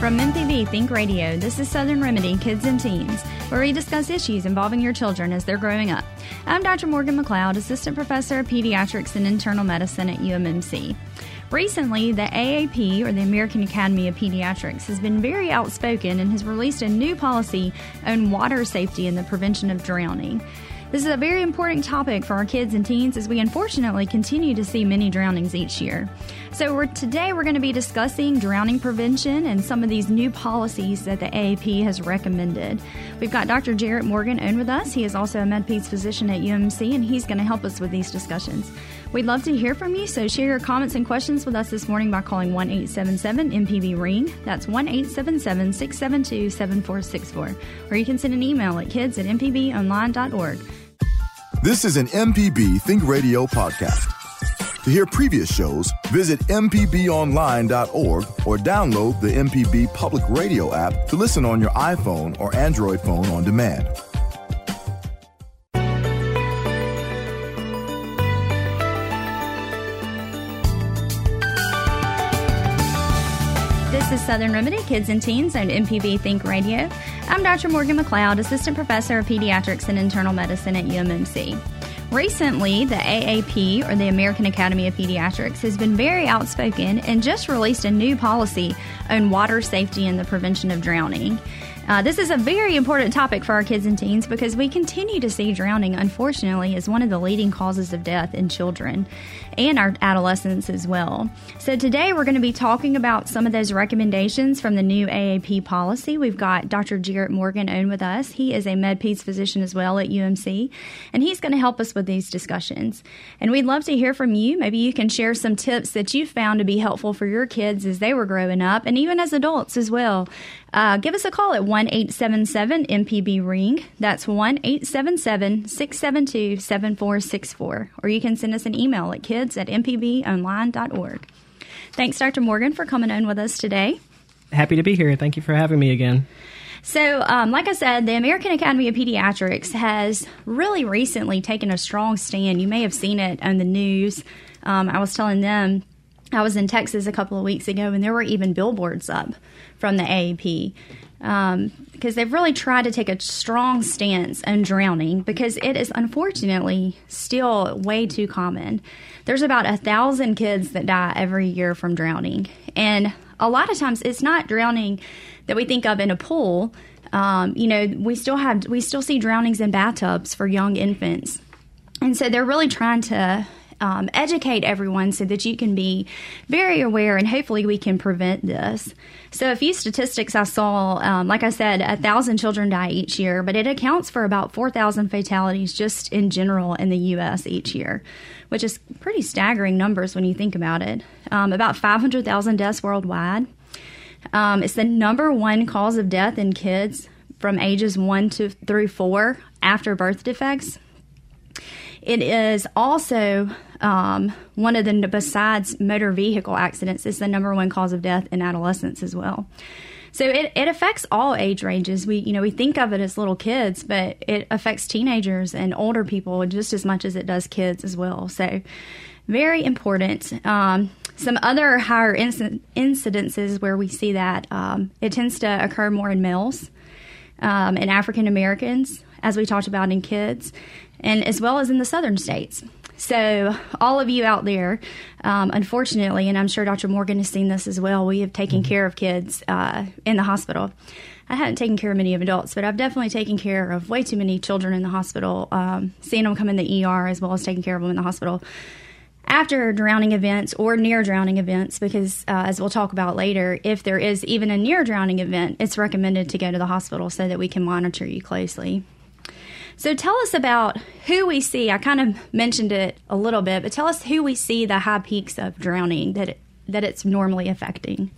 From MPB Think Radio, this is Southern Remedy Kids and Teens, where we discuss issues involving your children as they're growing up. I'm Dr. Morgan McLeod, Assistant Professor of Pediatrics and Internal Medicine at UMMC. Recently, the AAP, or the American Academy of Pediatrics, has been very outspoken and has released a new policy on water safety and the prevention of drowning. This is a very important topic for our kids and teens as we unfortunately continue to see many drownings each year. So, we're, today we're going to be discussing drowning prevention and some of these new policies that the AAP has recommended. We've got Dr. Jarrett Morgan on with us. He is also a MedPeds physician at UMC, and he's going to help us with these discussions. We'd love to hear from you, so share your comments and questions with us this morning by calling 1 877 MPB Ring. That's 1 877 672 7464. Or you can send an email at kids at mpbonline.org. This is an MPB Think Radio podcast. To hear previous shows, visit MPBOnline.org or download the MPB Public Radio app to listen on your iPhone or Android phone on demand. This is Southern Remedy Kids and Teens on MPB Think Radio. I'm Dr. Morgan McLeod, Assistant Professor of Pediatrics and Internal Medicine at UMMC. Recently, the AAP, or the American Academy of Pediatrics, has been very outspoken and just released a new policy on water safety and the prevention of drowning. Uh, this is a very important topic for our kids and teens because we continue to see drowning, unfortunately, as one of the leading causes of death in children and our adolescents as well. So, today we're going to be talking about some of those recommendations from the new AAP policy. We've got Dr. Jarrett Morgan on with us. He is a MedPeds physician as well at UMC, and he's going to help us with these discussions. And we'd love to hear from you. Maybe you can share some tips that you found to be helpful for your kids as they were growing up and even as adults as well. Uh, give us a call at 1 877 MPB Ring. That's 1 877 672 7464. Or you can send us an email at kids at mpbonline.org. Thanks, Dr. Morgan, for coming on with us today. Happy to be here. Thank you for having me again. So, um, like I said, the American Academy of Pediatrics has really recently taken a strong stand. You may have seen it on the news. Um, I was telling them I was in Texas a couple of weeks ago, and there were even billboards up from the AAP um, because they've really tried to take a strong stance on drowning because it is unfortunately still way too common. There's about a thousand kids that die every year from drowning, and a lot of times it's not drowning that we think of in a pool. Um, you know, we still have we still see drownings in bathtubs for young infants, and so they're really trying to um, educate everyone so that you can be very aware and hopefully we can prevent this. So, a few statistics I saw um, like I said, a thousand children die each year, but it accounts for about 4,000 fatalities just in general in the U.S. each year, which is pretty staggering numbers when you think about it. Um, about 500,000 deaths worldwide. Um, it's the number one cause of death in kids from ages one to through four after birth defects. It is also um, one of the, besides motor vehicle accidents, is the number one cause of death in adolescents as well. So it, it affects all age ranges. We you know we think of it as little kids, but it affects teenagers and older people just as much as it does kids as well. So very important. Um, some other higher inc- incidences where we see that um, it tends to occur more in males, um, in African Americans, as we talked about in kids, and as well as in the southern states. So, all of you out there, um, unfortunately, and I'm sure Dr. Morgan has seen this as well, we have taken mm-hmm. care of kids uh, in the hospital. I haven't taken care of many of adults, but I've definitely taken care of way too many children in the hospital, um, seeing them come in the ER as well as taking care of them in the hospital after drowning events or near drowning events, because uh, as we'll talk about later, if there is even a near drowning event, it's recommended to go to the hospital so that we can monitor you closely. So tell us about who we see. I kind of mentioned it a little bit, but tell us who we see the high peaks of drowning that it, that it's normally affecting.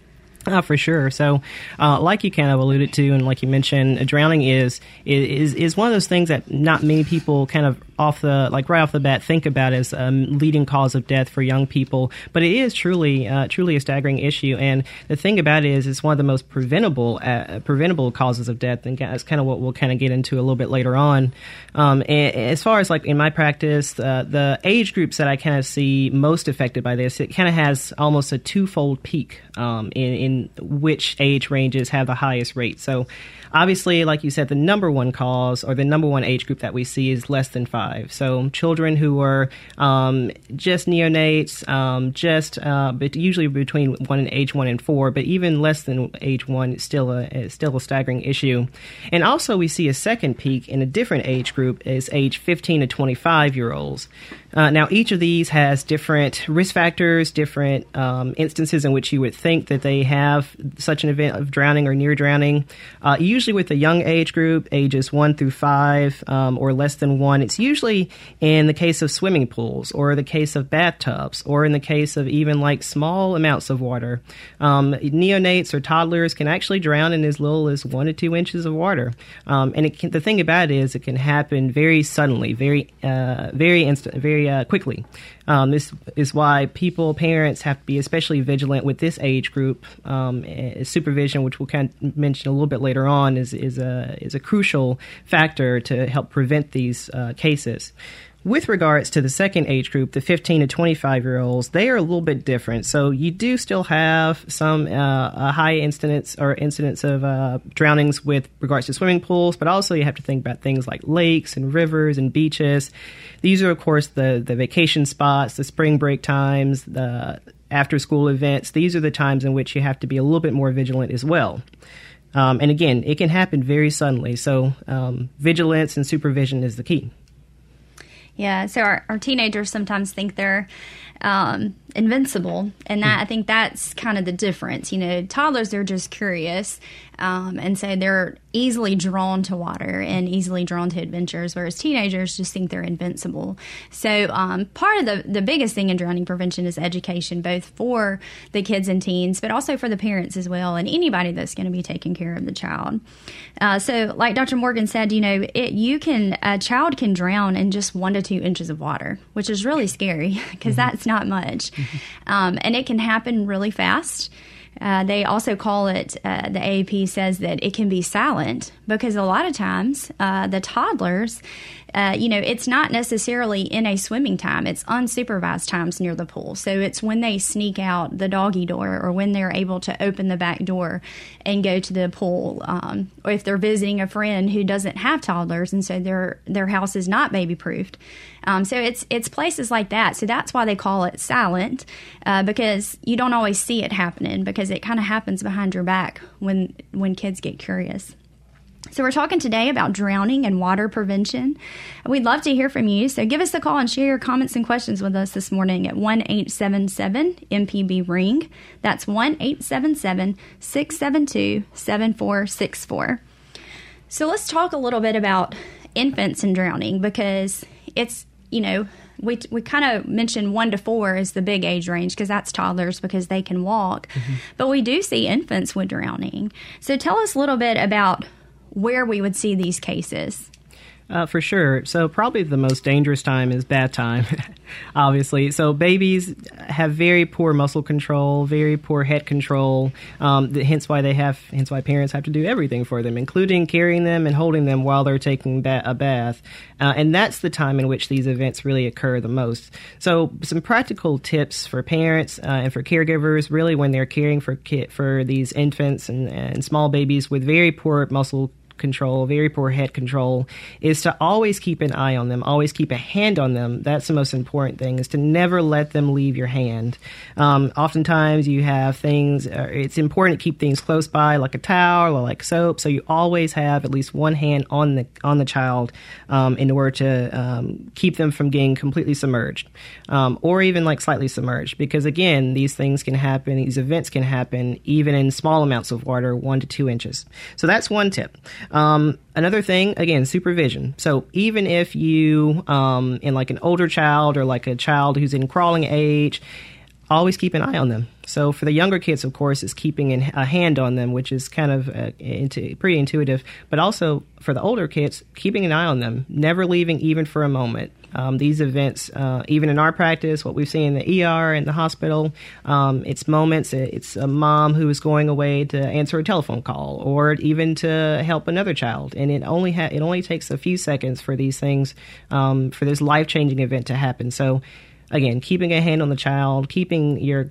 Uh, for sure. So, uh, like you kind of alluded to, and like you mentioned, drowning is is is one of those things that not many people kind of off the like right off the bat think about as a um, leading cause of death for young people, but it is truly uh, truly a staggering issue. And the thing about it is, it's one of the most preventable uh, preventable causes of death, and that's kind of what we'll kind of get into a little bit later on. Um, as far as like in my practice, uh, the age groups that I kind of see most affected by this, it kind of has almost a twofold peak um, in, in which age ranges have the highest rate. So Obviously, like you said, the number one cause or the number one age group that we see is less than five. So children who are um, just neonates, um, just uh, but usually between one and age one and four, but even less than age one is still a is still a staggering issue. And also, we see a second peak in a different age group is age 15 to 25 year olds. Uh, now, each of these has different risk factors, different um, instances in which you would think that they have such an event of drowning or near drowning. Uh, usually, with the young age group, ages one through five um, or less than one, it's usually in the case of swimming pools or the case of bathtubs or in the case of even like small amounts of water. Um, neonates or toddlers can actually drown in as little as one to two inches of water. Um, and can, the thing about it is, it can happen very suddenly, very, uh, very instant, very uh, quickly. Um, this is why people, parents, have to be especially vigilant with this age group. Um, eh, supervision, which we'll kind of mention a little bit later on, is is a is a crucial factor to help prevent these uh, cases. With regards to the second age group, the 15 to 25 year olds, they are a little bit different. So you do still have some uh, high incidence or incidence of uh, drownings with regards to swimming pools, but also you have to think about things like lakes and rivers and beaches. These are, of course, the the vacation spots, the spring break times, the after school events. These are the times in which you have to be a little bit more vigilant as well. Um, and again, it can happen very suddenly. So um, vigilance and supervision is the key. Yeah, so our, our teenagers sometimes think they're um, invincible, and that I think that's kind of the difference. You know, toddlers they're just curious, um, and so they're easily drawn to water and easily drawn to adventures, whereas teenagers just think they're invincible. So, um, part of the, the biggest thing in drowning prevention is education, both for the kids and teens, but also for the parents as well, and anybody that's going to be taking care of the child. Uh, so, like Dr. Morgan said, you know, it, you can, a child can drown in just one to two inches of water, which is really scary because mm-hmm. that's not much. Mm-hmm. Um, and it can happen really fast. Uh, they also call it, uh, the AAP says that it can be silent because a lot of times uh, the toddlers, uh, you know, it's not necessarily in a swimming time, it's unsupervised times near the pool. So it's when they sneak out the doggy door or when they're able to open the back door and go to the pool. Um, or if they're visiting a friend who doesn't have toddlers and so their, their house is not baby proofed. Um, so it's it's places like that. So that's why they call it silent, uh, because you don't always see it happening because it kind of happens behind your back when when kids get curious. So, we're talking today about drowning and water prevention. We'd love to hear from you. So, give us a call and share your comments and questions with us this morning at 1 877 MPB Ring. That's 1 877 672 7464. So, let's talk a little bit about infants and drowning because it's you know, we we kind of mentioned one to four as the big age range because that's toddlers because they can walk, mm-hmm. but we do see infants with drowning. So tell us a little bit about where we would see these cases. Uh, for sure. So probably the most dangerous time is bath time, obviously. So babies have very poor muscle control, very poor head control. Um, hence why they have, hence why parents have to do everything for them, including carrying them and holding them while they're taking ba- a bath. Uh, and that's the time in which these events really occur the most. So some practical tips for parents uh, and for caregivers, really when they're caring for ki- for these infants and, and small babies with very poor muscle control, very poor head control, is to always keep an eye on them, always keep a hand on them. That's the most important thing, is to never let them leave your hand. Um, oftentimes you have things, uh, it's important to keep things close by, like a towel or like soap, so you always have at least one hand on the, on the child um, in order to um, keep them from getting completely submerged um, or even like slightly submerged. Because again, these things can happen, these events can happen even in small amounts of water, one to two inches. So that's one tip. Um, another thing, again, supervision. So even if you, um, in like an older child or like a child who's in crawling age, always keep an eye on them. So for the younger kids, of course, is keeping a hand on them, which is kind of uh, into, pretty intuitive. But also for the older kids, keeping an eye on them, never leaving even for a moment. Um, these events, uh, even in our practice, what we've seen in the ER and the hospital, um, it's moments. It's a mom who is going away to answer a telephone call, or even to help another child, and it only ha- it only takes a few seconds for these things, um, for this life changing event to happen. So, again, keeping a hand on the child, keeping your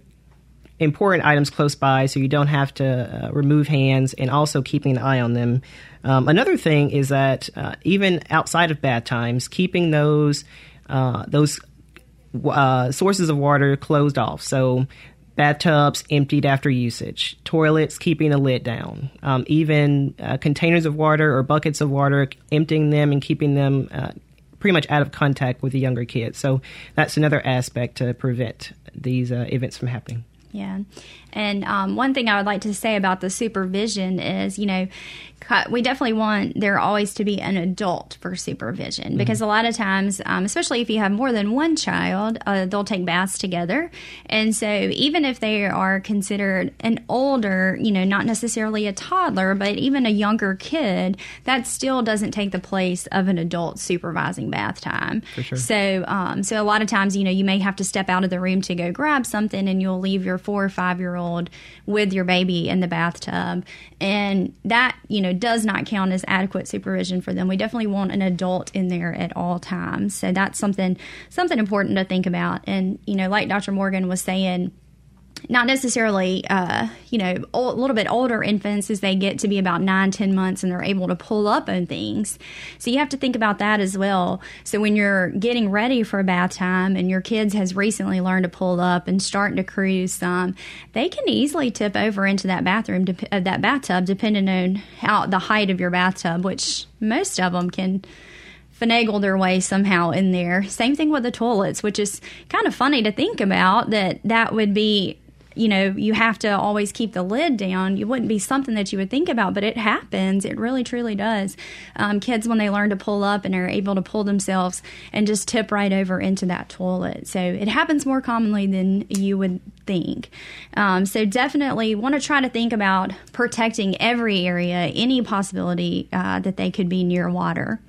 important items close by so you don't have to uh, remove hands and also keeping an eye on them. Um, another thing is that uh, even outside of bath times, keeping those uh, those uh, sources of water closed off. So bathtubs emptied after usage, toilets keeping the lid down, um, even uh, containers of water or buckets of water, emptying them and keeping them uh, pretty much out of contact with the younger kids. So that's another aspect to prevent these events from happening. Yeah. And um, one thing I would like to say about the supervision is, you know, we definitely want there always to be an adult for supervision mm-hmm. because a lot of times, um, especially if you have more than one child, uh, they'll take baths together. And so even if they are considered an older, you know, not necessarily a toddler, but even a younger kid, that still doesn't take the place of an adult supervising bath time. Sure. So, um, so a lot of times, you know, you may have to step out of the room to go grab something and you'll leave your four or five year old old with your baby in the bathtub. And that, you know, does not count as adequate supervision for them. We definitely want an adult in there at all times. So that's something something important to think about. And, you know, like Dr. Morgan was saying, not necessarily, uh, you know, a little bit older infants as they get to be about nine, ten months and they're able to pull up on things. So you have to think about that as well. So when you're getting ready for a bath time and your kids has recently learned to pull up and starting to cruise some, they can easily tip over into that bathroom, uh, that bathtub, depending on how the height of your bathtub, which most of them can finagle their way somehow in there. Same thing with the toilets, which is kind of funny to think about that that would be you know, you have to always keep the lid down. You wouldn't be something that you would think about, but it happens. It really, truly does. Um, kids, when they learn to pull up and are able to pull themselves and just tip right over into that toilet. So it happens more commonly than you would think. Um, so definitely want to try to think about protecting every area, any possibility uh, that they could be near water.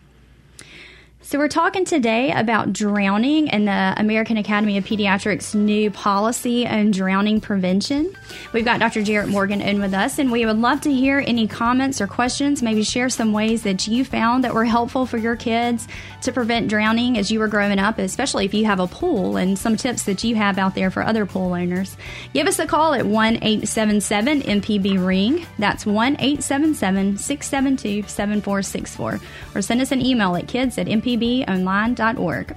So, we're talking today about drowning and the American Academy of Pediatrics' new policy on drowning prevention. We've got Dr. Jarrett Morgan in with us, and we would love to hear any comments or questions. Maybe share some ways that you found that were helpful for your kids to prevent drowning as you were growing up, especially if you have a pool and some tips that you have out there for other pool owners. Give us a call at 1 877 MPB Ring. That's 1 877 672 7464. Or send us an email at kids at mpb pbonline.org.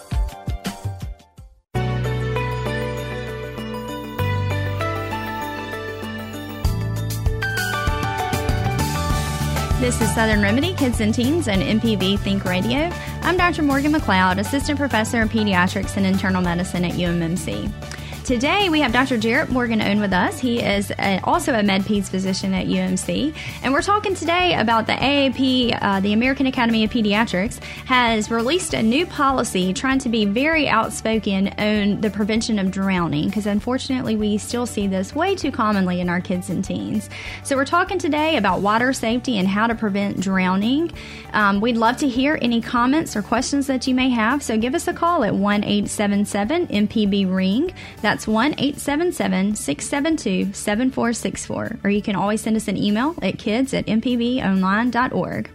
This is Southern Remedy Kids and Teens on MPB Think Radio. I'm Dr. Morgan McLeod, Assistant Professor of Pediatrics and Internal Medicine at UMMC. Today we have Dr. Jarrett Morgan on with us. He is a, also a med-peds physician at UMC, and we're talking today about the AAP, uh, the American Academy of Pediatrics, has released a new policy trying to be very outspoken on the prevention of drowning, because unfortunately we still see this way too commonly in our kids and teens. So we're talking today about water safety and how to prevent drowning. Um, we'd love to hear any comments or questions that you may have, so give us a call at one eight seven seven MPB ring. That's 1 877 672 7464. Or you can always send us an email at kids at mpbonline.org.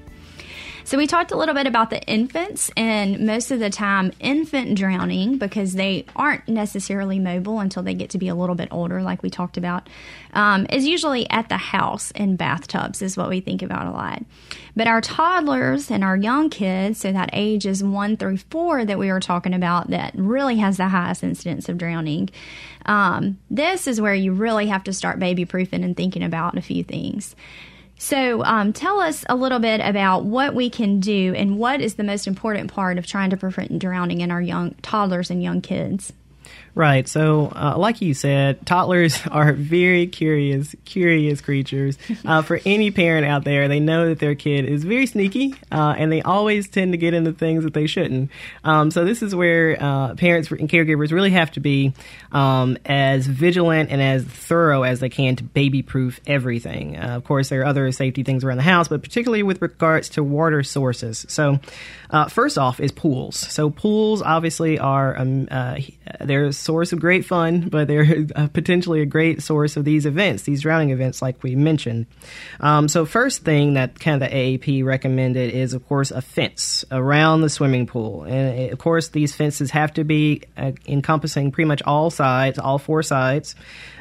So we talked a little bit about the infants, and most of the time, infant drowning because they aren't necessarily mobile until they get to be a little bit older, like we talked about, um, is usually at the house in bathtubs, is what we think about a lot. But our toddlers and our young kids, so that age is one through four that we were talking about, that really has the highest incidence of drowning. Um, this is where you really have to start baby proofing and thinking about a few things. So, um, tell us a little bit about what we can do and what is the most important part of trying to prevent drowning in our young toddlers and young kids. Right. So, uh, like you said, toddlers are very curious, curious creatures. Uh, for any parent out there, they know that their kid is very sneaky, uh, and they always tend to get into things that they shouldn't. Um, so, this is where uh, parents and caregivers really have to be um, as vigilant and as thorough as they can to baby-proof everything. Uh, of course, there are other safety things around the house, but particularly with regards to water sources. So, uh, first off, is pools. So, pools obviously are um, they're source of great fun, but they're potentially a great source of these events, these drowning events, like we mentioned. Um, so, first thing that kind of the AAP recommended is, of course, a fence around the swimming pool. And uh, of course, these fences have to be uh, encompassing pretty much all sides, all four sides.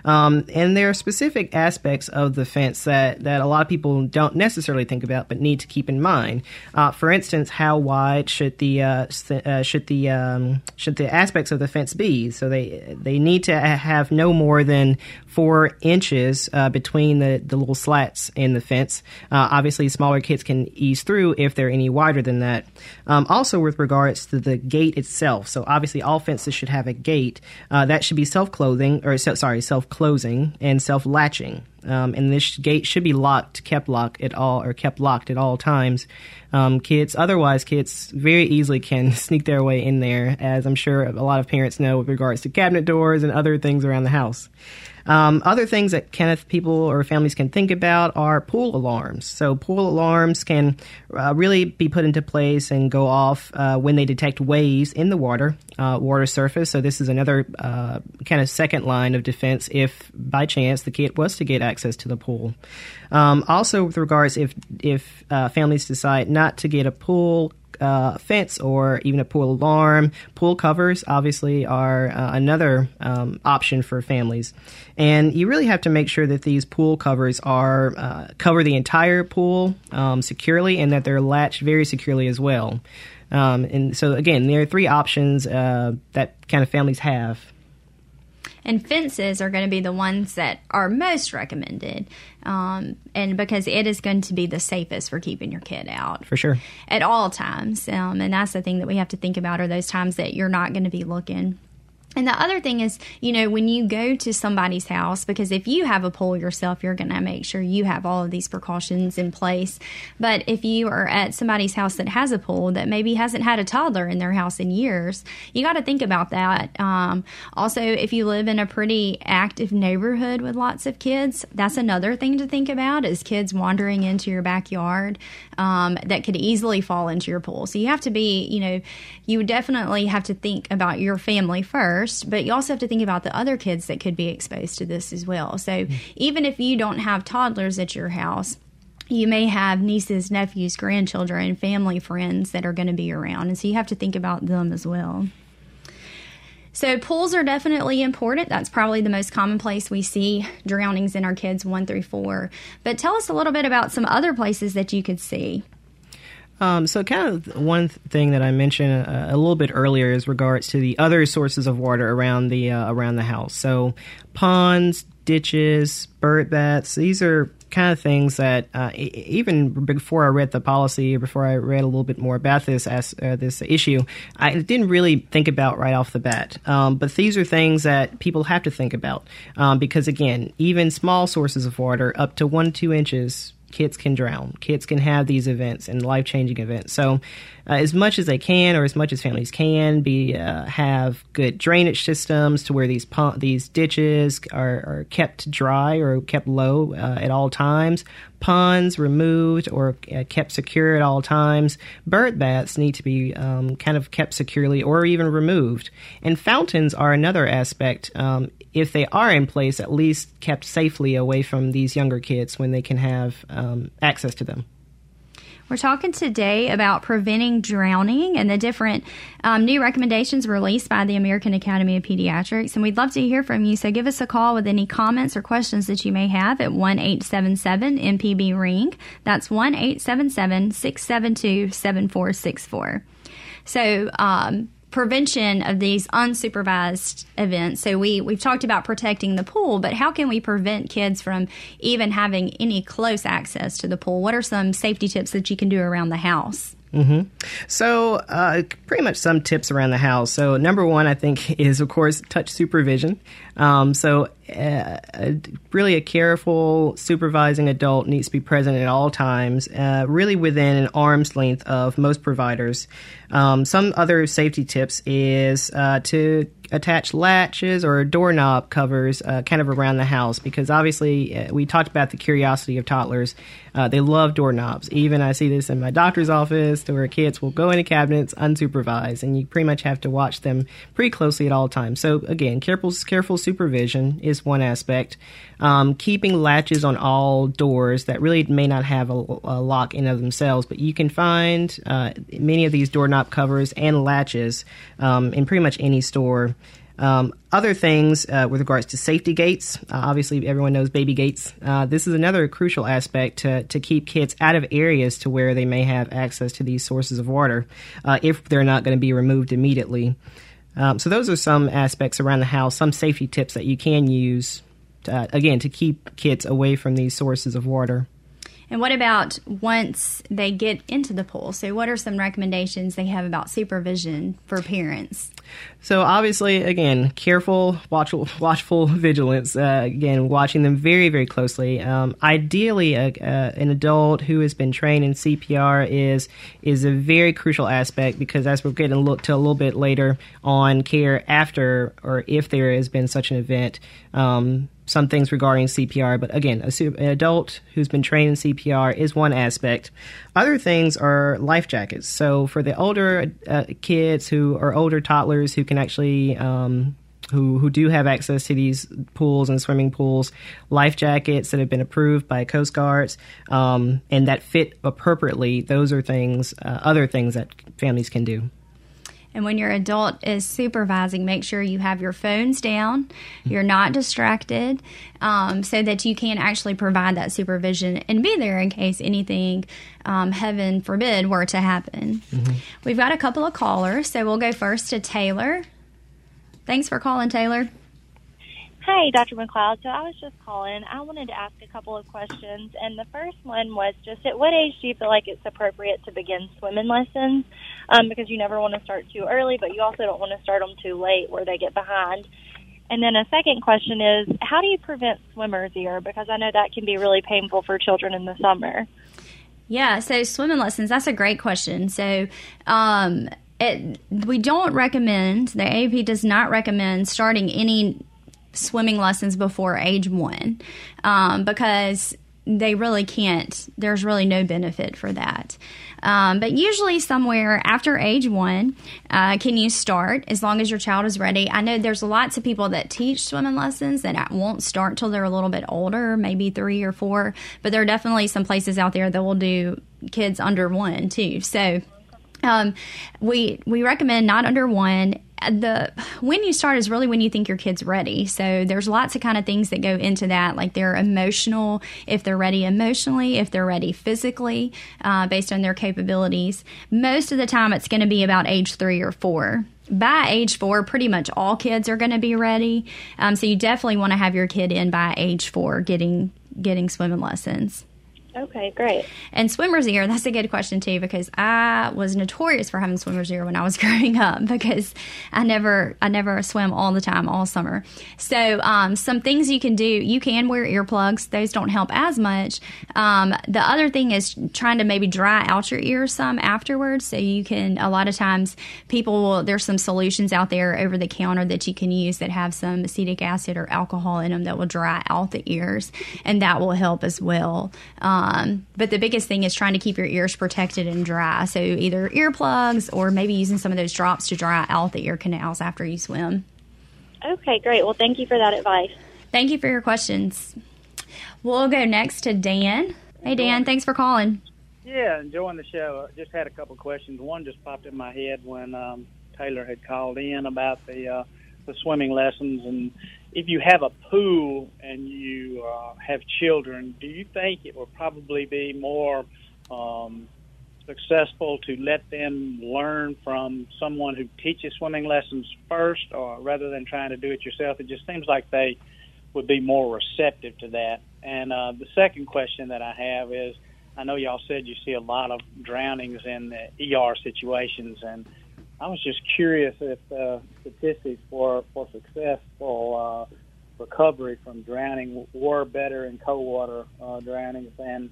Um, and there are specific aspects of the fence that, that a lot of people don't necessarily think about, but need to keep in mind. Uh, for instance, how wide should the uh, uh, should the um, should the aspects of the fence be? So they they need to have no more than four inches uh, between the, the little slats in the fence. Uh, obviously, smaller kids can ease through if they're any wider than that. Um, also, with regards to the gate itself, so obviously all fences should have a gate uh, that should be self clothing or so, sorry self closing and self latching. Um, and this gate should be locked, kept locked at all, or kept locked at all times. Um, kids, otherwise, kids very easily can sneak their way in there, as I'm sure a lot of parents know with regards to cabinet doors and other things around the house. Um, other things that Kenneth people or families can think about are pool alarms. So pool alarms can uh, really be put into place and go off uh, when they detect waves in the water, uh, water surface. So this is another uh, kind of second line of defense if by chance the kid was to get access to the pool. Um, also, with regards if if uh, families decide not to get a pool uh, fence or even a pool alarm. Pool covers obviously are uh, another um, option for families, and you really have to make sure that these pool covers are uh, cover the entire pool um, securely and that they're latched very securely as well. Um, and so again, there are three options uh, that kind of families have and fences are going to be the ones that are most recommended um, and because it is going to be the safest for keeping your kid out. For sure. At all times um, and that's the thing that we have to think about are those times that you're not going to be looking and the other thing is, you know, when you go to somebody's house, because if you have a pool yourself, you're going to make sure you have all of these precautions in place. But if you are at somebody's house that has a pool that maybe hasn't had a toddler in their house in years, you got to think about that. Um, also, if you live in a pretty active neighborhood with lots of kids, that's another thing to think about is kids wandering into your backyard um, that could easily fall into your pool. So you have to be, you know, you definitely have to think about your family first, but you also have to think about the other kids that could be exposed to this as well. So mm-hmm. even if you don't have toddlers at your house, you may have nieces, nephews, grandchildren, family, friends that are going to be around. And so you have to think about them as well. So, pools are definitely important. That's probably the most common place we see drownings in our kids one through four. But tell us a little bit about some other places that you could see. Um, so, kind of one thing that I mentioned uh, a little bit earlier is regards to the other sources of water around the uh, around the house. So, ponds, ditches, bird baths. These are kind of things that uh, even before I read the policy or before I read a little bit more about this as uh, this issue, I didn't really think about right off the bat. Um, but these are things that people have to think about um, because again, even small sources of water up to one two inches kids can drown. Kids can have these events and life changing events. So, uh, as much as they can, or as much as families can, be uh, have good drainage systems to where these pump, these ditches are, are, kept dry or kept low uh, at all times. Ponds removed or uh, kept secure at all times. Bird baths need to be um, kind of kept securely or even removed. And fountains are another aspect. Um, if they are in place, at least kept safely away from these younger kids when they can have um, access to them. We're talking today about preventing drowning and the different um, new recommendations released by the American Academy of Pediatrics. And we'd love to hear from you. So give us a call with any comments or questions that you may have at 1 877 MPB Ring. That's 1 877 672 7464. So, um, prevention of these unsupervised events. So we we've talked about protecting the pool, but how can we prevent kids from even having any close access to the pool? What are some safety tips that you can do around the house? Mm-hmm. So, uh, pretty much some tips around the house. So, number one, I think, is of course touch supervision. Um, so, uh, really, a careful supervising adult needs to be present at all times, uh, really within an arm's length of most providers. Um, some other safety tips is uh, to attach latches or doorknob covers uh, kind of around the house because obviously uh, we talked about the curiosity of toddlers. Uh, they love doorknobs. Even I see this in my doctor's office where kids will go into cabinets unsupervised and you pretty much have to watch them pretty closely at all times. So again, careful, careful supervision is one aspect. Um, keeping latches on all doors that really may not have a, a lock in of themselves, but you can find uh, many of these doorknob covers and latches um, in pretty much any store. Um, other things uh, with regards to safety gates, uh, obviously everyone knows baby gates. Uh, this is another crucial aspect to, to keep kids out of areas to where they may have access to these sources of water uh, if they're not going to be removed immediately. Um, so those are some aspects around the house, some safety tips that you can use, to, uh, again, to keep kids away from these sources of water. And what about once they get into the pool? So, what are some recommendations they have about supervision for parents? So obviously, again, careful, watchful, watchful vigilance. Uh, again, watching them very, very closely. Um, ideally, a, an adult who has been trained in CPR is is a very crucial aspect because as we're getting look to a little bit later on care after or if there has been such an event. Um, some things regarding CPR, but again, a, an adult who's been trained in CPR is one aspect. Other things are life jackets. So for the older uh, kids who are older toddlers who can actually um, who who do have access to these pools and swimming pools, life jackets that have been approved by Coast Guards um, and that fit appropriately. Those are things, uh, other things that families can do. And when your adult is supervising, make sure you have your phones down, you're not distracted, um, so that you can actually provide that supervision and be there in case anything, um, heaven forbid, were to happen. Mm-hmm. We've got a couple of callers, so we'll go first to Taylor. Thanks for calling, Taylor. Hi, Dr. McLeod. So I was just calling. I wanted to ask a couple of questions, and the first one was just at what age do you feel like it's appropriate to begin swimming lessons? Um, because you never want to start too early, but you also don't want to start them too late where they get behind. And then a second question is, how do you prevent swimmer's ear? Because I know that can be really painful for children in the summer. Yeah, so swimming lessons, that's a great question. So, um, it, we don't recommend, the AAP does not recommend starting any swimming lessons before age one um, because they really can't, there's really no benefit for that. Um, but usually, somewhere after age one, uh, can you start as long as your child is ready? I know there's lots of people that teach swimming lessons that won't start till they're a little bit older, maybe three or four, but there are definitely some places out there that will do kids under one too. So, um, we we recommend not under one the when you start is really when you think your kid's ready. So there's lots of kind of things that go into that, like they're emotional, if they're ready emotionally, if they're ready physically, uh, based on their capabilities. Most of the time, it's going to be about age three or four. By age four, pretty much all kids are going to be ready. Um, so you definitely want to have your kid in by age four, getting getting swimming lessons. Okay, great. And swimmer's ear, that's a good question too, because I was notorious for having swimmer's ear when I was growing up because I never I never swim all the time, all summer. So um, some things you can do, you can wear earplugs. Those don't help as much. Um, the other thing is trying to maybe dry out your ears some afterwards. So you can a lot of times people will there's some solutions out there over the counter that you can use that have some acetic acid or alcohol in them that will dry out the ears and that will help as well. Um, um, but the biggest thing is trying to keep your ears protected and dry. So either earplugs or maybe using some of those drops to dry out the ear canals after you swim. Okay, great. Well, thank you for that advice. Thank you for your questions. We'll go next to Dan. Hey, Dan, thanks for calling. Yeah, enjoying the show. I just had a couple questions. One just popped in my head when um, Taylor had called in about the uh, the swimming lessons, and if you have a pool and you uh, have children, do you think it would probably be more um, successful to let them learn from someone who teaches swimming lessons first, or rather than trying to do it yourself? It just seems like they would be more receptive to that. And uh, the second question that I have is I know y'all said you see a lot of drownings in the ER situations, and I was just curious if uh, statistics for for successful uh, recovery from drowning were better in cold water uh, drownings than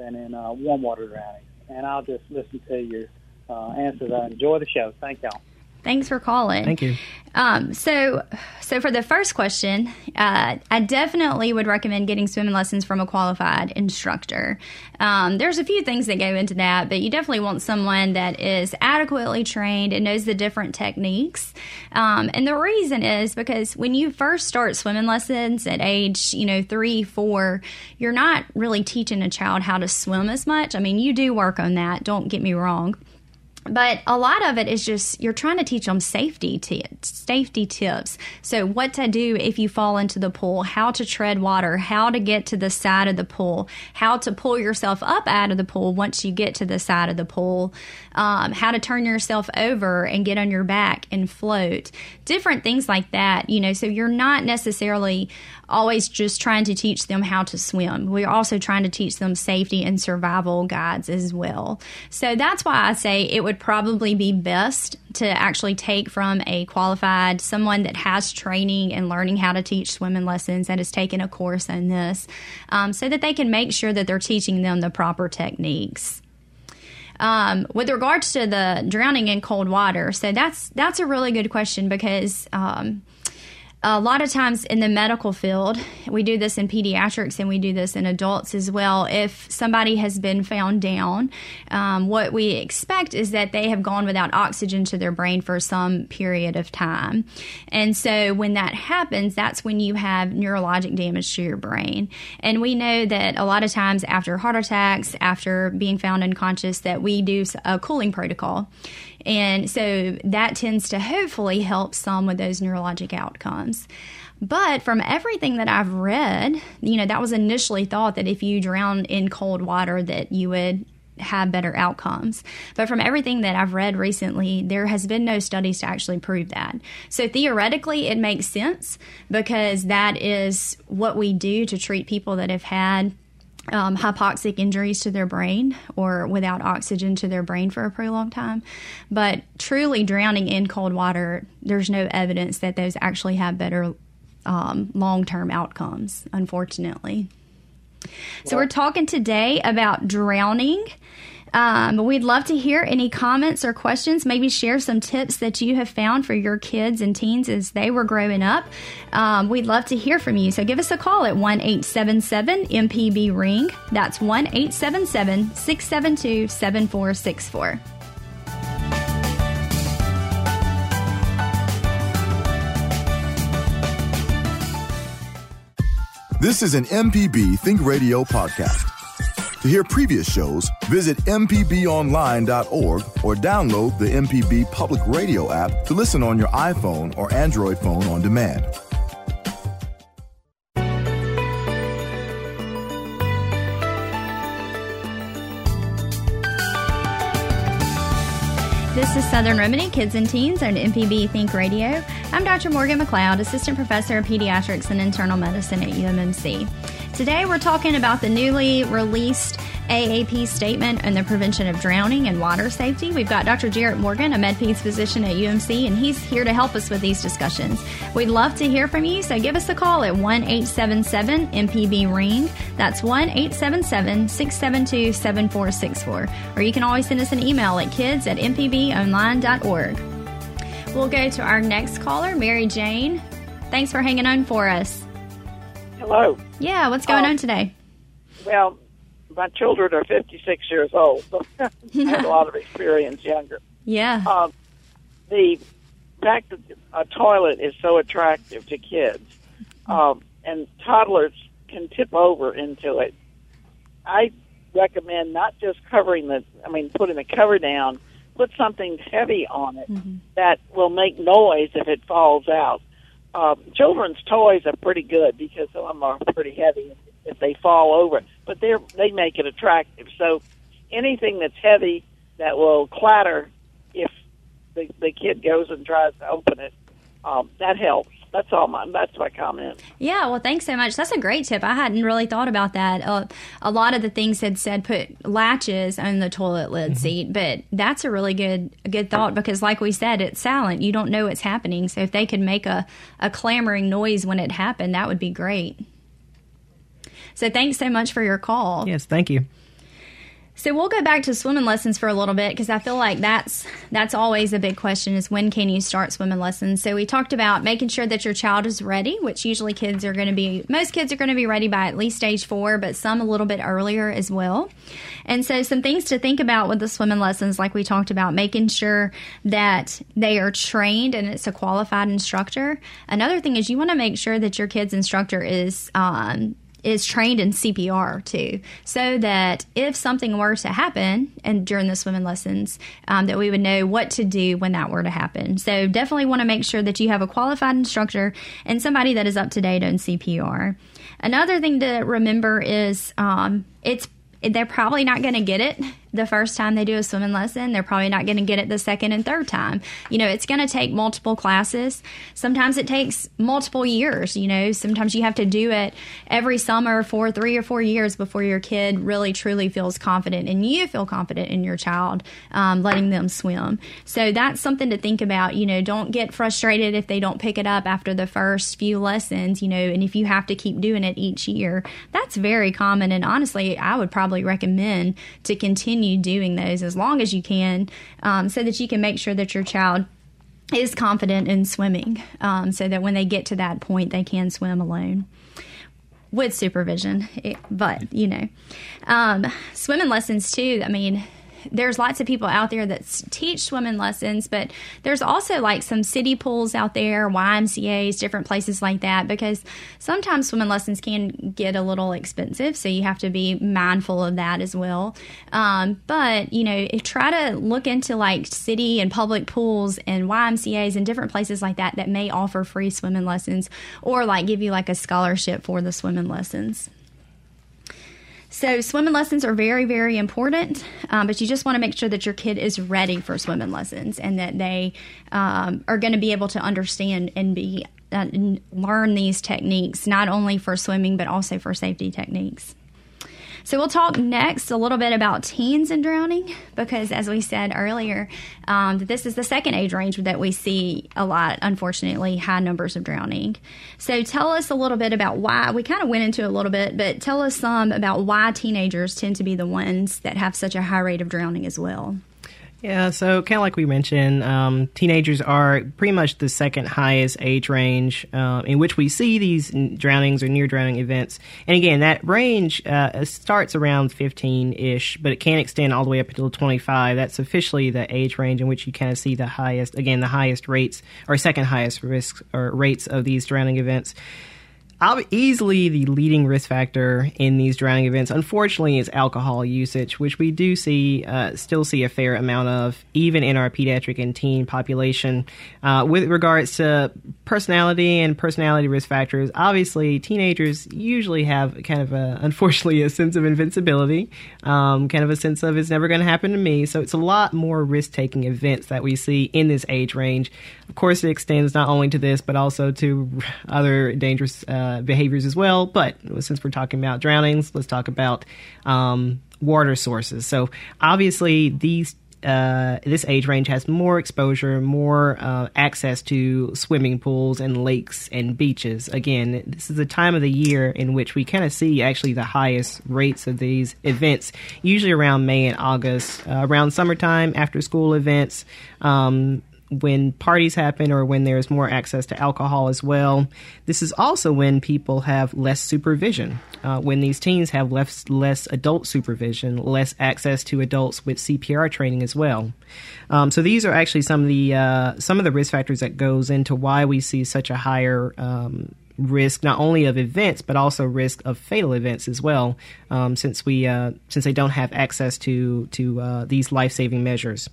than in uh, warm water drownings. And I'll just listen to your uh, answers. I enjoy the show. Thank y'all. Thanks for calling. Thank you. Um, so, so for the first question, uh, I definitely would recommend getting swimming lessons from a qualified instructor. Um, there's a few things that go into that, but you definitely want someone that is adequately trained and knows the different techniques. Um, and the reason is because when you first start swimming lessons at age, you know, three, four, you're not really teaching a child how to swim as much. I mean, you do work on that. Don't get me wrong but a lot of it is just you're trying to teach them safety t- safety tips. So what to do if you fall into the pool, how to tread water, how to get to the side of the pool, how to pull yourself up out of the pool once you get to the side of the pool, um, how to turn yourself over and get on your back and float, different things like that. You know, so you're not necessarily always just trying to teach them how to swim. We're also trying to teach them safety and survival guides as well. So that's why I say it would probably be best to actually take from a qualified, someone that has training and learning how to teach swimming lessons that has taken a course in this, um, so that they can make sure that they're teaching them the proper techniques. Um, with regards to the drowning in cold water, so that's that's a really good question because um, a lot of times in the medical field, we do this in pediatrics and we do this in adults as well. If somebody has been found down, um, what we expect is that they have gone without oxygen to their brain for some period of time. And so when that happens, that's when you have neurologic damage to your brain. And we know that a lot of times after heart attacks, after being found unconscious, that we do a cooling protocol. And so that tends to hopefully help some with those neurologic outcomes. But from everything that I've read, you know, that was initially thought that if you drown in cold water that you would have better outcomes. But from everything that I've read recently, there has been no studies to actually prove that. So theoretically, it makes sense because that is what we do to treat people that have had um, hypoxic injuries to their brain or without oxygen to their brain for a long time. But truly drowning in cold water, there's no evidence that those actually have better um, long term outcomes, unfortunately. So, we're talking today about drowning um, we'd love to hear any comments or questions. Maybe share some tips that you have found for your kids and teens as they were growing up. Um, we'd love to hear from you. So give us a call at 1 877 MPB Ring. That's 1 877 672 7464. This is an MPB Think Radio podcast. To hear previous shows, visit MPBOnline.org or download the MPB Public Radio app to listen on your iPhone or Android phone on demand. This is Southern Remedy Kids and Teens on MPB Think Radio. I'm Dr. Morgan McLeod, Assistant Professor of Pediatrics and Internal Medicine at UMMC. Today we're talking about the newly released AAP statement on the prevention of drowning and water safety. We've got Dr. Jarrett Morgan, a MedPeds physician at UMC, and he's here to help us with these discussions. We'd love to hear from you, so give us a call at 1 877 MPB Ring. That's 1 877 672 7464. Or you can always send us an email at kids at mpbonline.org. We'll go to our next caller, Mary Jane. Thanks for hanging on for us. Hello. Yeah, what's going Um, on today? Well, my children are 56 years old, so I have a lot of experience younger. Yeah. Um, the fact that a toilet is so attractive to kids, um, and toddlers can tip over into it. I recommend not just covering the, I mean, putting the cover down, put something heavy on it Mm-hmm. that will make noise if it falls out. Um, children's toys are pretty good because some of them are pretty heavy if they fall over, but they're they make it attractive. So anything that's heavy that will clatter if the the kid goes and tries to open it, um, that helps. That's all my that's my comment. Yeah, well, thanks so much. That's a great tip. I hadn't really thought about that. Uh, a lot of the things had said put latches on the toilet lid seat, but that's a really good good thought because, like we said, it's silent. You don't know what's happening. So if they could make a, a clamoring noise when it happened, that would be great. So thanks so much for your call. Yes, thank you. So we'll go back to swimming lessons for a little bit because I feel like that's that's always a big question is when can you start swimming lessons. So we talked about making sure that your child is ready, which usually kids are going to be most kids are going to be ready by at least stage 4, but some a little bit earlier as well. And so some things to think about with the swimming lessons like we talked about making sure that they are trained and it's a qualified instructor. Another thing is you want to make sure that your kid's instructor is um, is trained in CPR too, so that if something were to happen and during the swimming lessons, um, that we would know what to do when that were to happen. So definitely want to make sure that you have a qualified instructor and somebody that is up to date on CPR. Another thing to remember is um, it's they're probably not going to get it the first time they do a swimming lesson. They're probably not going to get it the second and third time. You know, it's going to take multiple classes. Sometimes it takes multiple years. You know, sometimes you have to do it every summer for three or four years before your kid really truly feels confident and you feel confident in your child um, letting them swim. So that's something to think about. You know, don't get frustrated if they don't pick it up after the first few lessons, you know, and if you have to keep doing it each year, that's very common. And honestly, I would probably recommend to continue doing those as long as you can um, so that you can make sure that your child is confident in swimming um, so that when they get to that point, they can swim alone with supervision. It, but, you know, um, swimming lessons too, I mean, there's lots of people out there that teach swimming lessons, but there's also like some city pools out there, YMCA's, different places like that, because sometimes swimming lessons can get a little expensive. So you have to be mindful of that as well. Um, but, you know, try to look into like city and public pools and YMCA's and different places like that that may offer free swimming lessons or like give you like a scholarship for the swimming lessons. So, swimming lessons are very, very important, um, but you just want to make sure that your kid is ready for swimming lessons and that they um, are going to be able to understand and be uh, and learn these techniques not only for swimming but also for safety techniques. So we'll talk next a little bit about teens and drowning because, as we said earlier, um, this is the second age range that we see a lot, unfortunately, high numbers of drowning. So tell us a little bit about why. We kind of went into a little bit, but tell us some about why teenagers tend to be the ones that have such a high rate of drowning as well. Yeah, so kind of like we mentioned, um, teenagers are pretty much the second highest age range uh, in which we see these drownings or near drowning events. And again, that range uh, starts around 15 ish, but it can extend all the way up until 25. That's officially the age range in which you kind of see the highest, again, the highest rates or second highest risk or rates of these drowning events. Easily the leading risk factor in these drowning events, unfortunately, is alcohol usage, which we do see, uh, still see a fair amount of, even in our pediatric and teen population. Uh, with regards to personality and personality risk factors, obviously, teenagers usually have kind of a, unfortunately, a sense of invincibility, um, kind of a sense of it's never going to happen to me. So it's a lot more risk taking events that we see in this age range. Of course, it extends not only to this, but also to other dangerous uh, behaviors as well. But since we're talking about drownings, let's talk about um, water sources. So obviously, these uh, this age range has more exposure, more uh, access to swimming pools and lakes and beaches. Again, this is the time of the year in which we kind of see actually the highest rates of these events, usually around May and August, uh, around summertime, after school events. Um, when parties happen or when there's more access to alcohol as well. This is also when people have less supervision. Uh, when these teens have less less adult supervision, less access to adults with CPR training as well. Um, so these are actually some of the uh, some of the risk factors that goes into why we see such a higher um, risk not only of events but also risk of fatal events as well, um, since we uh, since they don't have access to to uh, these life saving measures.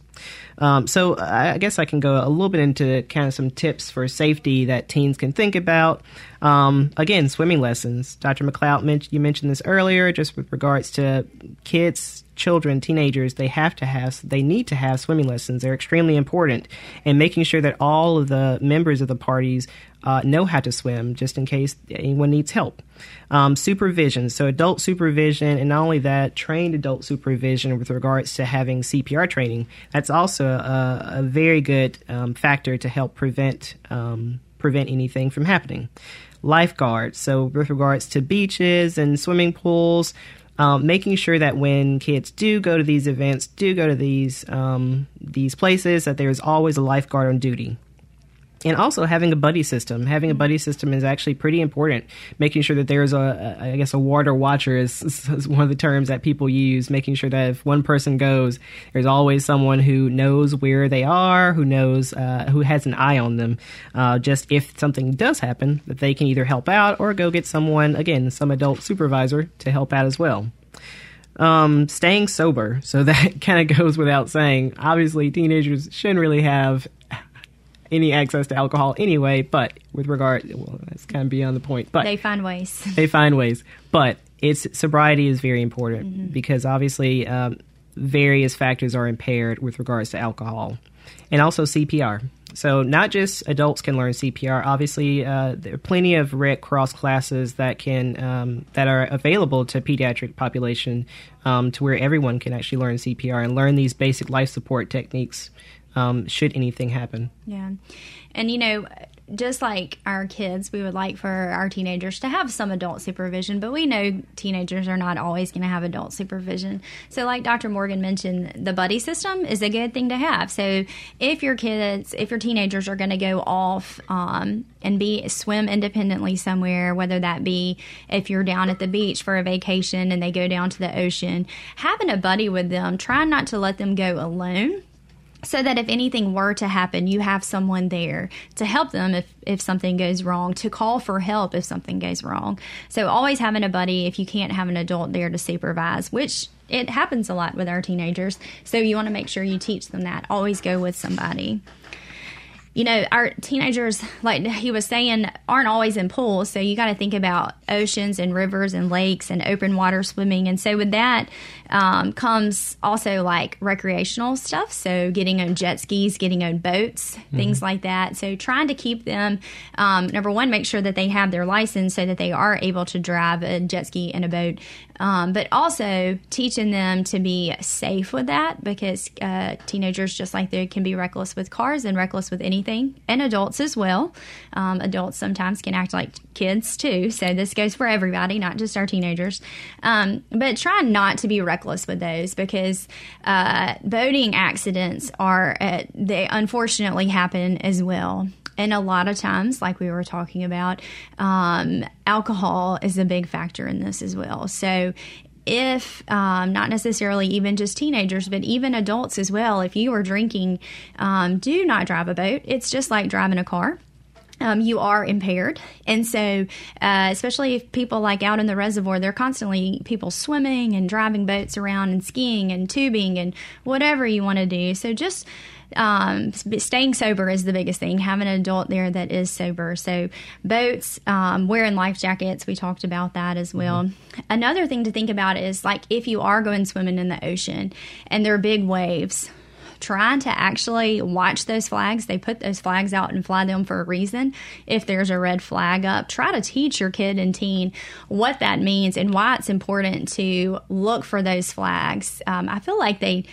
Um, so I guess I can go a little bit into kind of some tips for safety that teens can think about. Um, again, swimming lessons. Dr. McLeod, you mentioned this earlier, just with regards to kids, children, teenagers. They have to have, they need to have swimming lessons. They're extremely important, and making sure that all of the members of the parties uh, know how to swim, just in case anyone needs help. Um, supervision, so adult supervision, and not only that, trained adult supervision with regards to having CPR training. That's also a, a very good um, factor to help prevent um, prevent anything from happening. Lifeguards, so with regards to beaches and swimming pools, um, making sure that when kids do go to these events, do go to these um, these places, that there's always a lifeguard on duty and also having a buddy system. Having a buddy system is actually pretty important. Making sure that there's a, a I guess, a water watcher is, is, one of the terms that people use. Making sure that if one person goes, there's always someone who knows where they are, who knows, uh, who has an eye on them. Uh, just if something does happen, that they can either help out or go get someone, again, some adult supervisor to help out as well. Um, staying sober. So that kind of goes without saying. Obviously, teenagers shouldn't really have any access to alcohol anyway. But with regard, well, that's kind of beyond the point. But they find ways. they find ways. But it's sobriety is very important mm-hmm. because obviously um, various factors are impaired with regards to alcohol, and also CPR. So not just adults can learn CPR. Obviously, uh, there are plenty of Red Cross classes that can um, that are available to pediatric population um, to where everyone can actually learn CPR and learn these basic life support techniques um, should anything happen. Yeah. And, you know, just like our kids, we would like for our teenagers to have some adult supervision, but we know teenagers are not always going to have adult supervision. So, like Dr. Morgan mentioned, the buddy system is a good thing to have. So, if your kids, if your teenagers are going to go off um, and be swim independently somewhere, whether that be if you're down at the beach for a vacation and they go down to the ocean, having a buddy with them, try not to let them go alone so that if anything were to happen, you have someone there to help them if, if something goes wrong, to call for help if something goes wrong. So always having a buddy if you can't have an adult there to supervise, which it happens a lot with our teenagers. So you want to make sure you teach them that. Always go with somebody you know, our teenagers, like he was saying, aren't always in pools. So you got to think about oceans and rivers and lakes and open water swimming. And so with that um, comes also like recreational stuff. So getting on jet skis, getting on boats, mm-hmm. things like that. So trying to keep them, um, number one, make sure that they have their license so that they are able to drive a jet ski and a boat. Um, but also teaching them to be safe with that because uh, teenagers, just like they can be reckless with cars and reckless with anything and adults as well. Um, adults sometimes can act like kids too, so this goes for everybody, not just our teenagers. Um, but try not to be reckless with those because uh, boating accidents are uh, they unfortunately happen as well. And a lot of times, like we were talking about, um, alcohol is a big factor in this as well. So if um, not necessarily even just teenagers, but even adults as well, if you are drinking, um, do not drive a boat. It's just like driving a car. Um, you are impaired. And so, uh, especially if people like out in the reservoir, they're constantly people swimming and driving boats around and skiing and tubing and whatever you want to do. So, just um, staying sober is the biggest thing. Having an adult there that is sober. So boats, um, wearing life jackets. We talked about that as well. Mm-hmm. Another thing to think about is like if you are going swimming in the ocean and there are big waves trying to actually watch those flags. They put those flags out and fly them for a reason. If there's a red flag up, try to teach your kid and teen what that means and why it's important to look for those flags. Um, I feel like they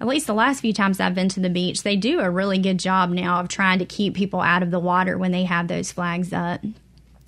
at least the last few times I've been to the beach, they do a really good job now of trying to keep people out of the water when they have those flags up.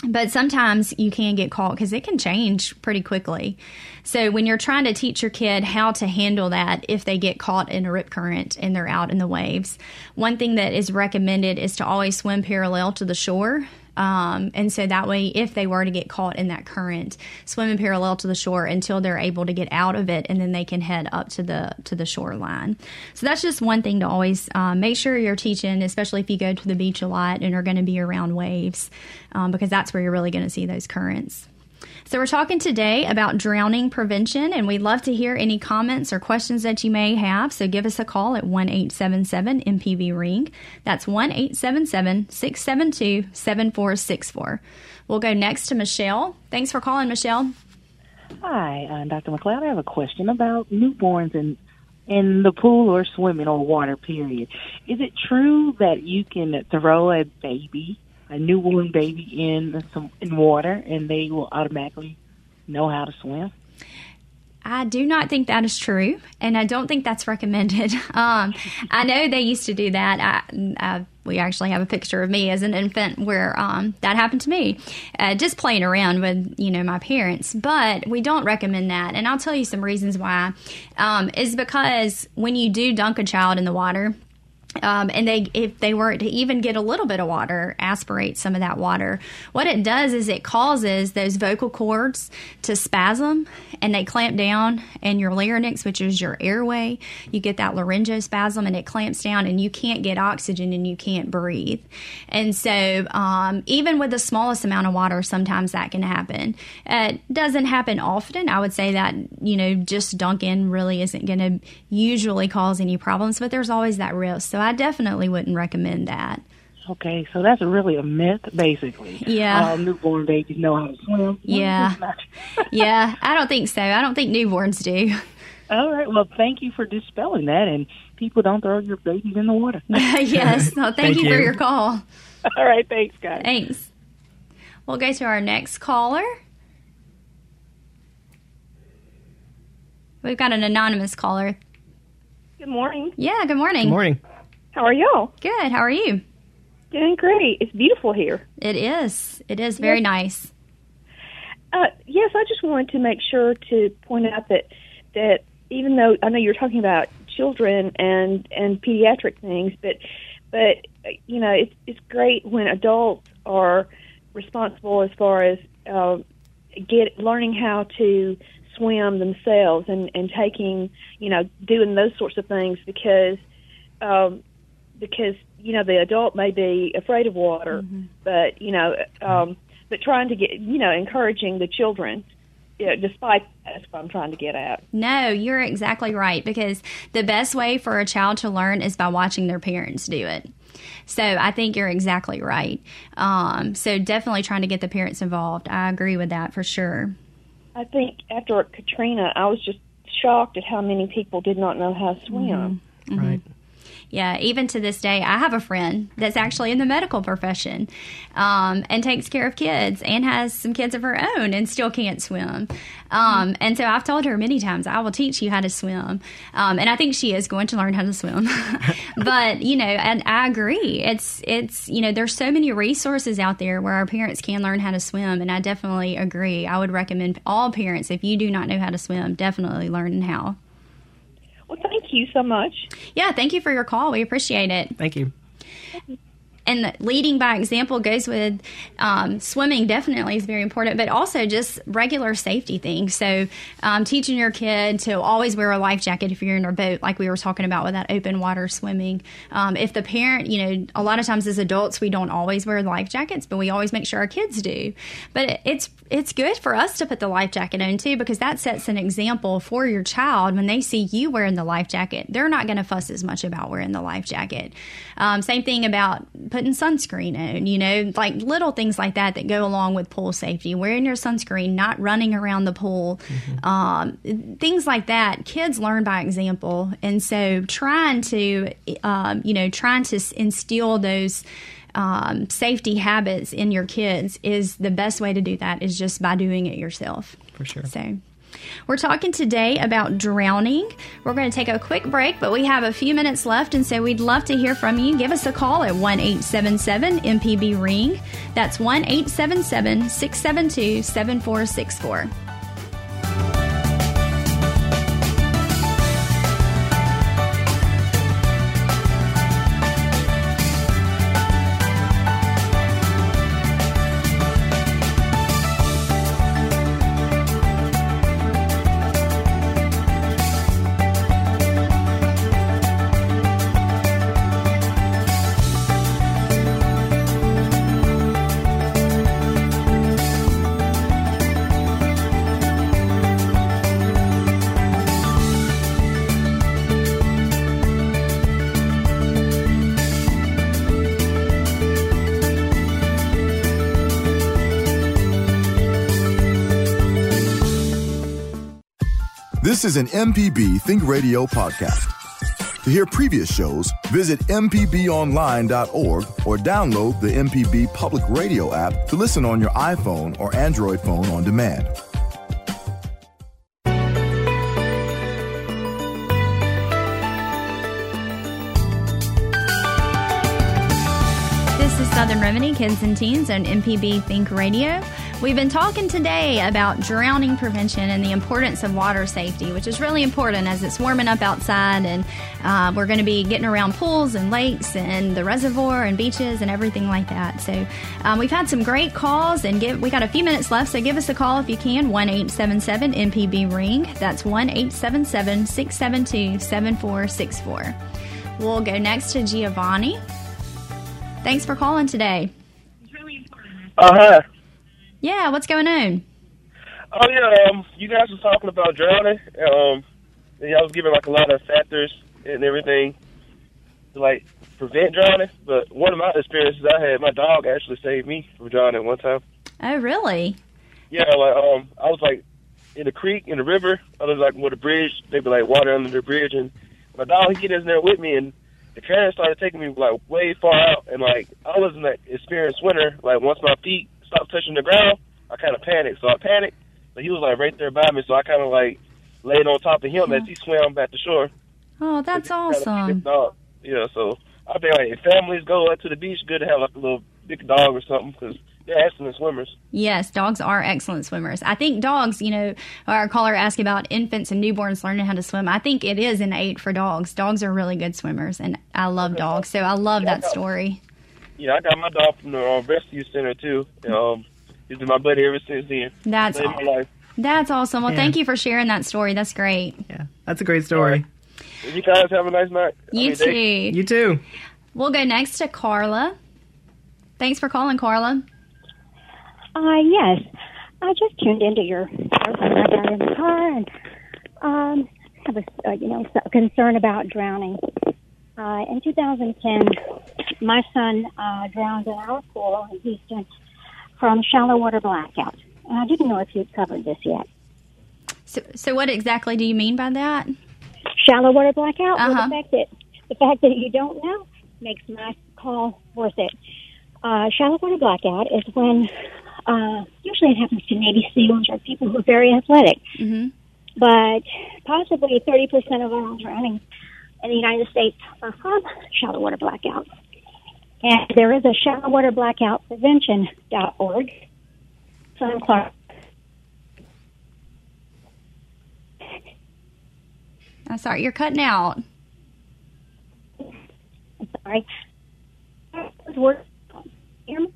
But sometimes you can get caught because it can change pretty quickly. So when you're trying to teach your kid how to handle that if they get caught in a rip current and they're out in the waves, one thing that is recommended is to always swim parallel to the shore Um, and so that way, if they were to get caught in that current, swimming parallel to the shore until they're able to get out of it, and then they can head up to the to the shoreline. So that's just one thing to always uh, make sure you're teaching, especially if you go to the beach a lot and are going to be around waves, um, because that's where you're really going to see those currents. So, we're talking today about drowning prevention, and we'd love to hear any comments or questions that you may have. So, give us a call at 1 877 MPB Ring. That's 1 877 672 7464. We'll go next to Michelle. Thanks for calling, Michelle. Hi, I'm Dr. McLeod. I have a question about newborns and in the pool or swimming or water. Period. Is it true that you can throw a baby a newborn baby in some in water and they will automatically know how to swim? I do not think that is true, and I don't think that's recommended. Um, I know they used to do that. I, I, we actually have a picture of me as an infant where um, that happened to me, uh, just playing around with you know my parents. But we don't recommend that, and I'll tell you some reasons why. Um, is because when you do dunk a child in the water, um, and they, if they were to even get a little bit of water, aspirate some of that water, what it does is it causes those vocal cords to spasm and they clamp down, and your larynx, which is your airway, you get that laryngospasm and it clamps down, and you can't get oxygen and you can't breathe. And so, um, even with the smallest amount of water, sometimes that can happen. It doesn't happen often. I would say that, you know, just dunking really isn't going to usually cause any problems, but there's always that risk. So, I definitely wouldn't recommend that. Okay, so that's really a myth, basically. Yeah. All newborn babies know how to swim. Yeah. yeah, I don't think so. I don't think newborns do. All right. Well, thank you for dispelling that, and people don't throw your babies in the water. yes. Well, thank, thank you, you, for your call. All right. Thanks, guys. Thanks. We'll go to our next caller. We've got an anonymous caller. Good morning. Yeah, good morning. Good morning. How are y'all? Good. How are you? Doing great. It's beautiful here. It is. It is very yes. nice. Uh, yes, I just wanted to make sure to point out that that even though I know you're talking about children and and pediatric things, but but you know it's it's great when adults are responsible as far as uh, get learning how to swim themselves and and taking you know doing those sorts of things because um, because you know the adult may be afraid of water, mm-hmm. but you know, um, but trying to get you know encouraging the children. You know, despite that's what I'm trying to get at. No, you're exactly right because the best way for a child to learn is by watching their parents do it. So I think you're exactly right. Um, so definitely trying to get the parents involved. I agree with that for sure. I think after Katrina, I was just shocked at how many people did not know how to swim. Mm-hmm. Right yeah, even to this day, I have a friend that's actually in the medical profession um, and takes care of kids and has some kids of her own and still can't swim. Um, and so I've told her many times, I will teach you how to swim. Um, and I think she is going to learn how to swim. but, you know, and I agree. It's, it's, you know, there's so many resources out there where our parents can learn how to swim. And I definitely agree. I would recommend all parents, if you do not know how to swim, definitely learn how. Well, thank you so much. Yeah, thank you for your call. We appreciate it. Thank you and leading by example goes with um, swimming definitely is very important but also just regular safety things. So um, teaching your kid to always wear a life jacket if you're in a boat like we were talking about with that open water swimming. Um, if the parent you know a lot of times as adults we don't always wear life jackets but we always make sure our kids do. But it's it's good for us to put the life jacket on too because that sets an example for your child when they see you wearing the life jacket. They're not going to fuss as much about wearing the life jacket. Um, same thing about putting sunscreen on, you know, like little things like that that go along with pool safety, wearing your sunscreen, not running around the pool, mm-hmm. um, things like that. Kids learn by example. And so trying to, um, you know, trying to instill those um, safety habits in your kids is the best way to do that is just by doing it yourself. For sure. So. We're talking today about drowning. We're going to take a quick break, but we have a few minutes left, and so we'd love to hear from you. Give us a call at 1 877 MPB Ring. That's 1 877 672 7464. This is an MPB Think Radio podcast. To hear previous shows, visit MPBOnline.org or download the MPB Public Radio app to listen on your iPhone or Android phone on demand. This is Southern Remedy Kids and Teens on MPB Think Radio. We've been talking today about drowning prevention and the importance of water safety, which is really important as it's warming up outside, and uh, we're going to be getting around pools and lakes and the reservoir and beaches and everything like that. So um, we've had some great calls, and we got a few minutes left. So give us a call if you can. One eight seven seven MPB ring. That's one eight seven seven six seven two seven four six four. We'll go next to Giovanni. Thanks for calling today. Uh huh. Yeah, what's going on? Oh yeah, um, you guys were talking about drowning. Um, and I was giving like a lot of factors and everything to like prevent drowning. But one of my experiences I had, my dog actually saved me from drowning one time. Oh, really? Yeah, like um, I was like in the creek, in the river. I was like with a bridge. They'd be like water under the bridge, and my dog he get in there with me, and the current started taking me like way far out, and like I wasn't an experienced swimmer. Like once my feet stopped touching the ground, I kind of panicked. So I panicked, but he was like right there by me, so I kind of like laid on top of him as he swam back to shore. Oh, that's awesome. Yeah, so I think like if families go out to the beach, good to have like a little big dog or something because they're excellent swimmers. Yes, dogs are excellent swimmers. I think dogs, you know, our caller asked about infants and newborns learning how to swim. I think it is an innate for dogs. Dogs are really good swimmers, and I love dogs, so I love that story. Yeah, I got my dog from the uh, rescue center too. Um, he's been my buddy ever since then. That's Saved my life. That's awesome. Well, Yeah. thank you for sharing that story. That's great. Yeah, that's a great story. You guys have a nice night. I You mean, day. too. You too. We'll go next to Carla. Thanks for calling, Carla. Uh, yes. I just tuned into your program. I got in the car and um, have a uh, you know s- concern about drowning. Uh, in 2010, my son uh, drowned in our pool in Houston from shallow water blackout, and I didn't know if you'd covered this yet. So, so what exactly do you mean by that? Shallow water blackout. Uh-huh. the fact that the fact that you don't know makes my call worth it. Uh, shallow water blackout is when uh, usually it happens to Navy SEALs or people who are very athletic. hmm but possibly 30% of all drownings in the United States are from shallow water blackout. And there is a shallow water blackout prevention.org. Son Clark. I'm sorry, you're cutting out. I'm sorry. Word- hear me?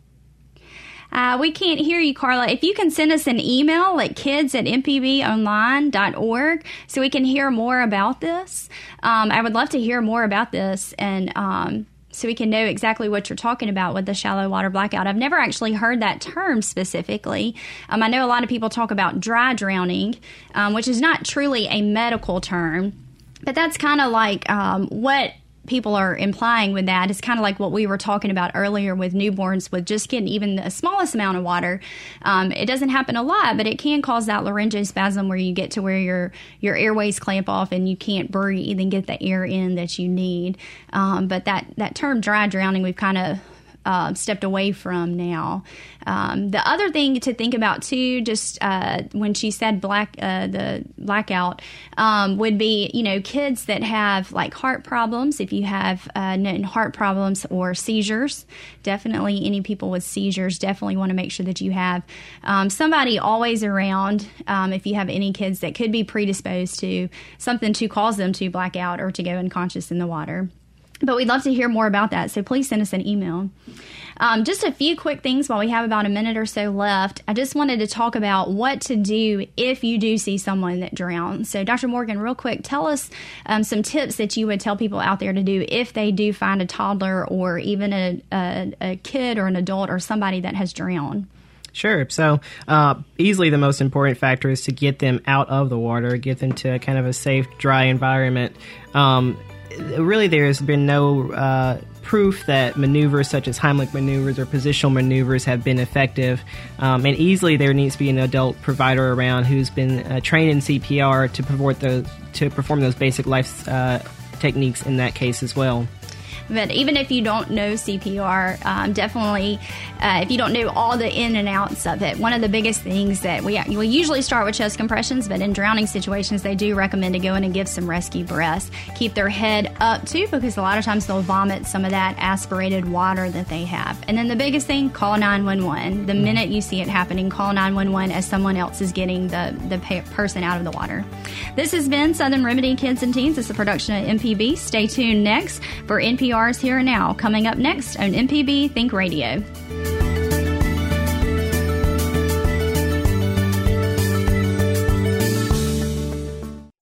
Uh, we can't hear you, Carla. If you can send us an email at kids at mpbonline.org so we can hear more about this. Um, I would love to hear more about this and um, so we can know exactly what you're talking about with the shallow water blackout. I've never actually heard that term specifically. Um, I know a lot of people talk about dry drowning, um, which is not truly a medical term, but that's kind of like um, what people are implying with that is kind of like what we were talking about earlier with newborns with just getting even the smallest amount of water. Um, it doesn't happen a lot but it can cause that laryngospasm where you get to where your your airways clamp off and you can't breathe and get the air in that you need. Um, but that that term dry drowning we've kind of uh, stepped away from now. Um, the other thing to think about too, just uh, when she said black, uh, the blackout um, would be, you know, kids that have like heart problems. If you have uh, known heart problems or seizures, definitely any people with seizures definitely want to make sure that you have um, somebody always around. Um, if you have any kids that could be predisposed to something to cause them to black out or to go unconscious in the water but we'd love to hear more about that. So please send us an email. Um, just a few quick things while we have about a minute or so left. I just wanted to talk about what to do if you do see someone that drowns. So, Dr. Morgan, real quick, tell us um, some tips that you would tell people out there to do if they do find a toddler or even a, a, a kid or an adult or somebody that has drowned. Sure. So, uh, easily the most important factor is to get them out of the water, get them to kind of a safe, dry environment. Um, really there has been no uh, proof that maneuvers such as Heimlich maneuvers or positional maneuvers have been effective. Um, and easily there needs to be an adult provider around who's been uh, trained in CPR to perform those to perform those basic life uh, techniques in that case as well. But even if you don't know CPR, um, definitely, uh, if you don't know all the in and outs of it, one of the biggest things that we we usually start with chest compressions, but in drowning situations, they do recommend to go in and give some rescue breaths. Keep their head up too, because a lot of times they'll vomit some of that aspirated water that they have. And then the biggest thing, call 911. The mm-hmm. minute you see it happening, call 911 as someone else is getting the the person out of the water. This has been Southern Remedy Kids and Teens. It's a production of MPB. Stay tuned next for NPR's Here and Now, coming up next on MPB Think Radio.